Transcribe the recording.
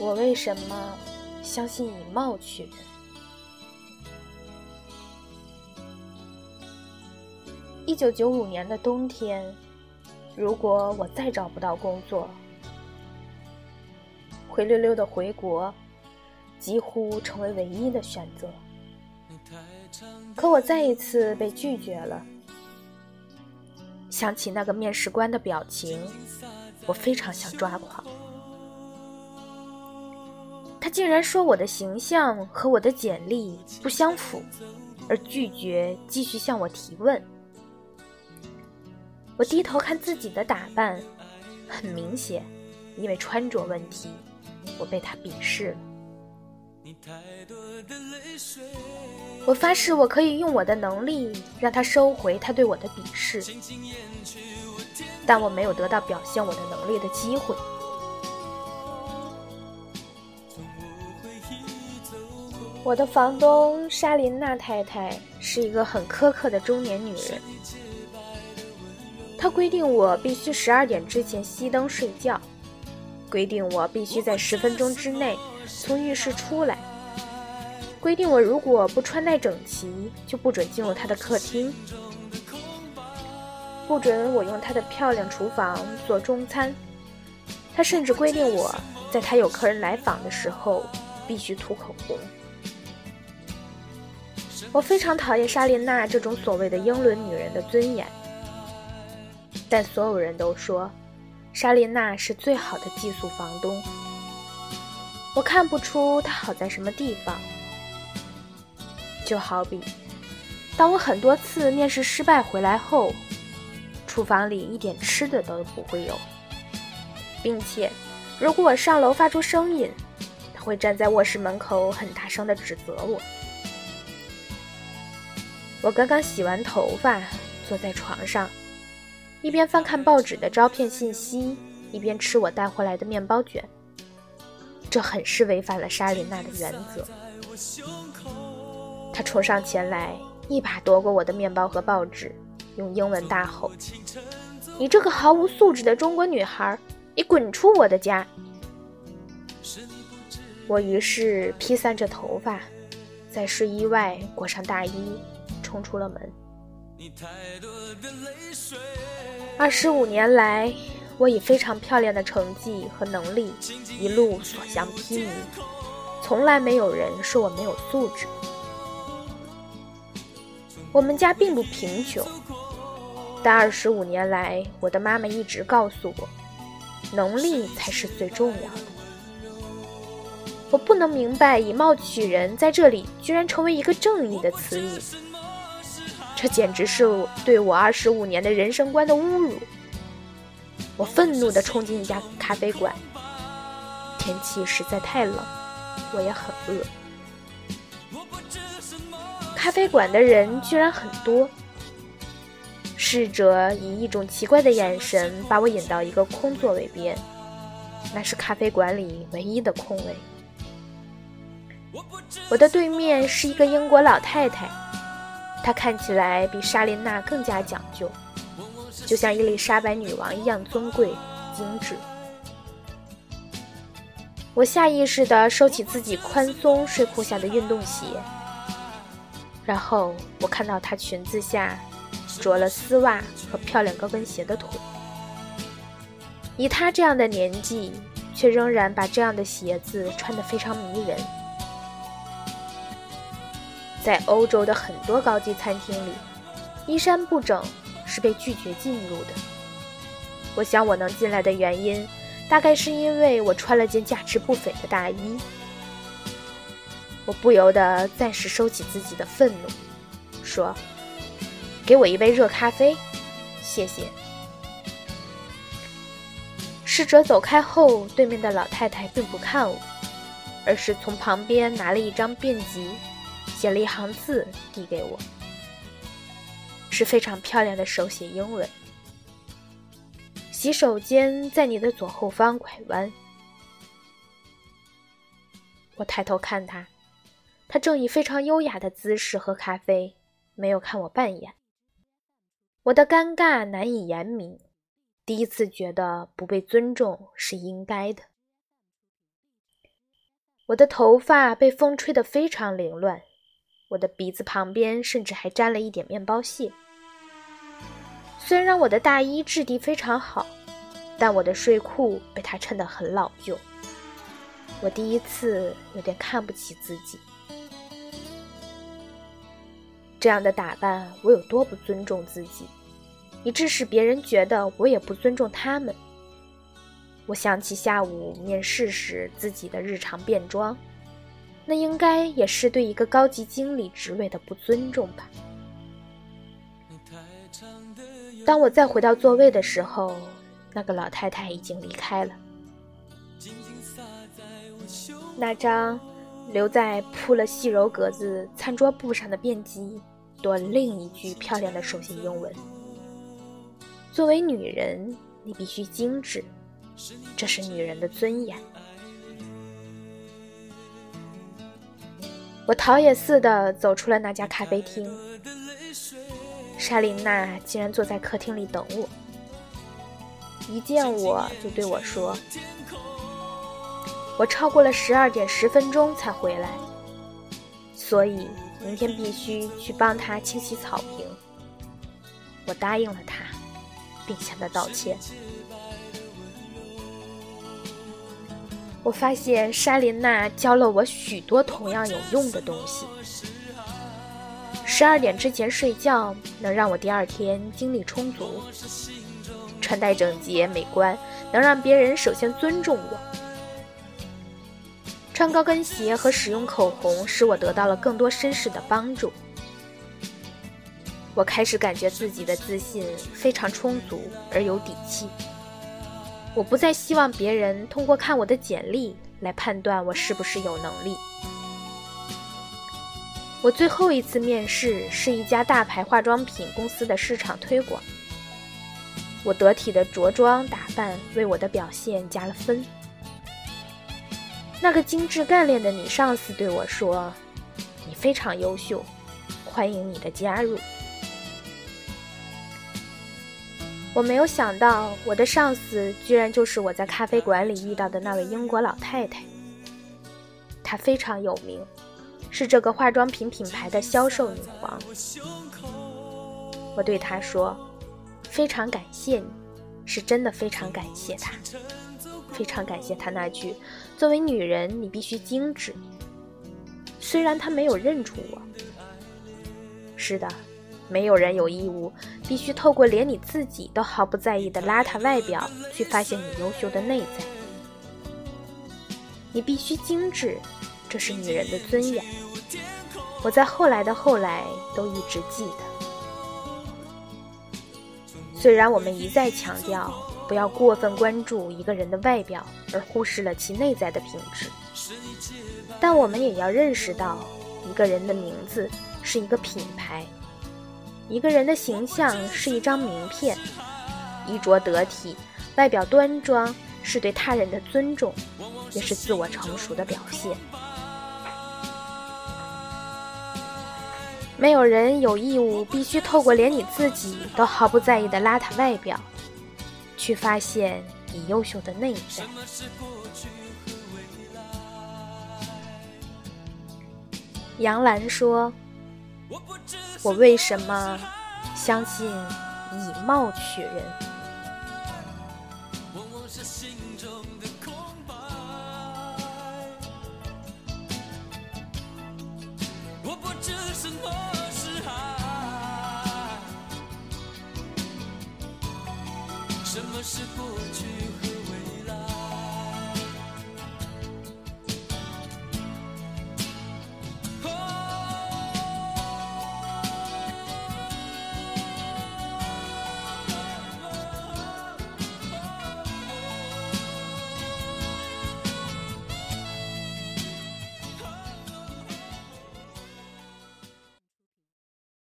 我为什么相信以貌取人？一九九五年的冬天，如果我再找不到工作，灰溜溜的回国，几乎成为唯一的选择。可我再一次被拒绝了。想起那个面试官的表情，我非常想抓狂。他竟然说我的形象和我的简历不相符，而拒绝继续向我提问。我低头看自己的打扮，很明显，因为穿着问题，我被他鄙视了。我发誓，我可以用我的能力让他收回他对我的鄙视，但我没有得到表现我的能力的机会。我的房东莎琳娜太太是一个很苛刻的中年女人。她规定我必须十二点之前熄灯睡觉，规定我必须在十分钟之内从浴室出来，规定我如果不穿戴整齐就不准进入她的客厅，不准我用她的漂亮厨房做中餐。她甚至规定我在她有客人来访的时候必须涂口红。我非常讨厌莎琳娜这种所谓的英伦女人的尊严。但所有人都说，莎琳娜是最好的寄宿房东。我看不出她好在什么地方。就好比，当我很多次面试失败回来后，厨房里一点吃的都不会有，并且，如果我上楼发出声音，她会站在卧室门口很大声地指责我。我刚刚洗完头发，坐在床上。一边翻看报纸的招聘信息，一边吃我带回来的面包卷。这很是违反了莎琳娜的原则。她冲上前来，一把夺过我的面包和报纸，用英文大吼：“你这个毫无素质的中国女孩，你滚出我的家！”我于是披散着头发，在睡衣外裹上大衣，冲出了门。二十五年来，我以非常漂亮的成绩和能力一路所向披靡，从来没有人说我没有素质。我们家并不贫穷，但二十五年来，我的妈妈一直告诉我，能力才是最重要的。我不能明白，以貌取人在这里居然成为一个正义的词语。这简直是对我二十五年的人生观的侮辱！我愤怒地冲进一家咖啡馆，天气实在太冷，我也很饿。咖啡馆的人居然很多，侍者以一种奇怪的眼神把我引到一个空座位边，那是咖啡馆里唯一的空位。我的对面是一个英国老太太。她看起来比莎琳娜更加讲究，就像伊丽莎白女王一样尊贵精致。我下意识地收起自己宽松睡裤下的运动鞋，然后我看到她裙子下着了丝袜和漂亮高跟鞋的腿。以她这样的年纪，却仍然把这样的鞋子穿得非常迷人。在欧洲的很多高级餐厅里，衣衫不整是被拒绝进入的。我想我能进来的原因，大概是因为我穿了件价值不菲的大衣。我不由得暂时收起自己的愤怒，说：“给我一杯热咖啡，谢谢。”侍者走开后，对面的老太太并不看我，而是从旁边拿了一张便籍。写了一行字递给我，是非常漂亮的手写英文。洗手间在你的左后方拐弯。我抬头看他，他正以非常优雅的姿势喝咖啡，没有看我半眼。我的尴尬难以言明，第一次觉得不被尊重是应该的。我的头发被风吹得非常凌乱，我的鼻子旁边甚至还沾了一点面包屑。虽然我的大衣质地非常好，但我的睡裤被它衬得很老旧。我第一次有点看不起自己，这样的打扮我有多不尊重自己，以致使别人觉得我也不尊重他们。我想起下午面试时自己的日常便装，那应该也是对一个高级经理职位的不尊重吧。当我再回到座位的时候，那个老太太已经离开了。那张留在铺了细柔格子餐桌布上的便机，多另一句漂亮的手写英文：“作为女人，你必须精致，这是女人的尊严。”我逃也似的走出了那家咖啡厅，莎琳娜竟然坐在客厅里等我，一见我就对我说。我超过了十二点十分钟才回来，所以明天必须去帮他清洗草坪。我答应了他，并向他道歉。我发现莎琳娜教了我许多同样有用的东西。十二点之前睡觉能让我第二天精力充足，穿戴整洁美观能让别人首先尊重我。穿高跟鞋和使用口红使我得到了更多绅士的帮助。我开始感觉自己的自信非常充足而有底气。我不再希望别人通过看我的简历来判断我是不是有能力。我最后一次面试是一家大牌化妆品公司的市场推广。我得体的着装打扮为我的表现加了分。那个精致干练的女上司对我说：“你非常优秀，欢迎你的加入。”我没有想到，我的上司居然就是我在咖啡馆里遇到的那位英国老太太。她非常有名，是这个化妆品品牌的销售女皇。我对她说：“非常感谢你，是真的非常感谢她。”非常感谢她那句：“作为女人，你必须精致。”虽然她没有认出我。是的，没有人有义务必须透过连你自己都毫不在意的邋遢外表去发现你优秀的内在。你必须精致，这是女人的尊严。我在后来的后来都一直记得。虽然我们一再强调。不要过分关注一个人的外表，而忽视了其内在的品质。但我们也要认识到，一个人的名字是一个品牌，一个人的形象是一张名片。衣着得体、外表端庄，是对他人的尊重，也是自我成熟的表现。没有人有义务必须透过连你自己都毫不在意的邋遢外表。去发现你优秀的内在。杨澜说：“我为什么相信以貌取人？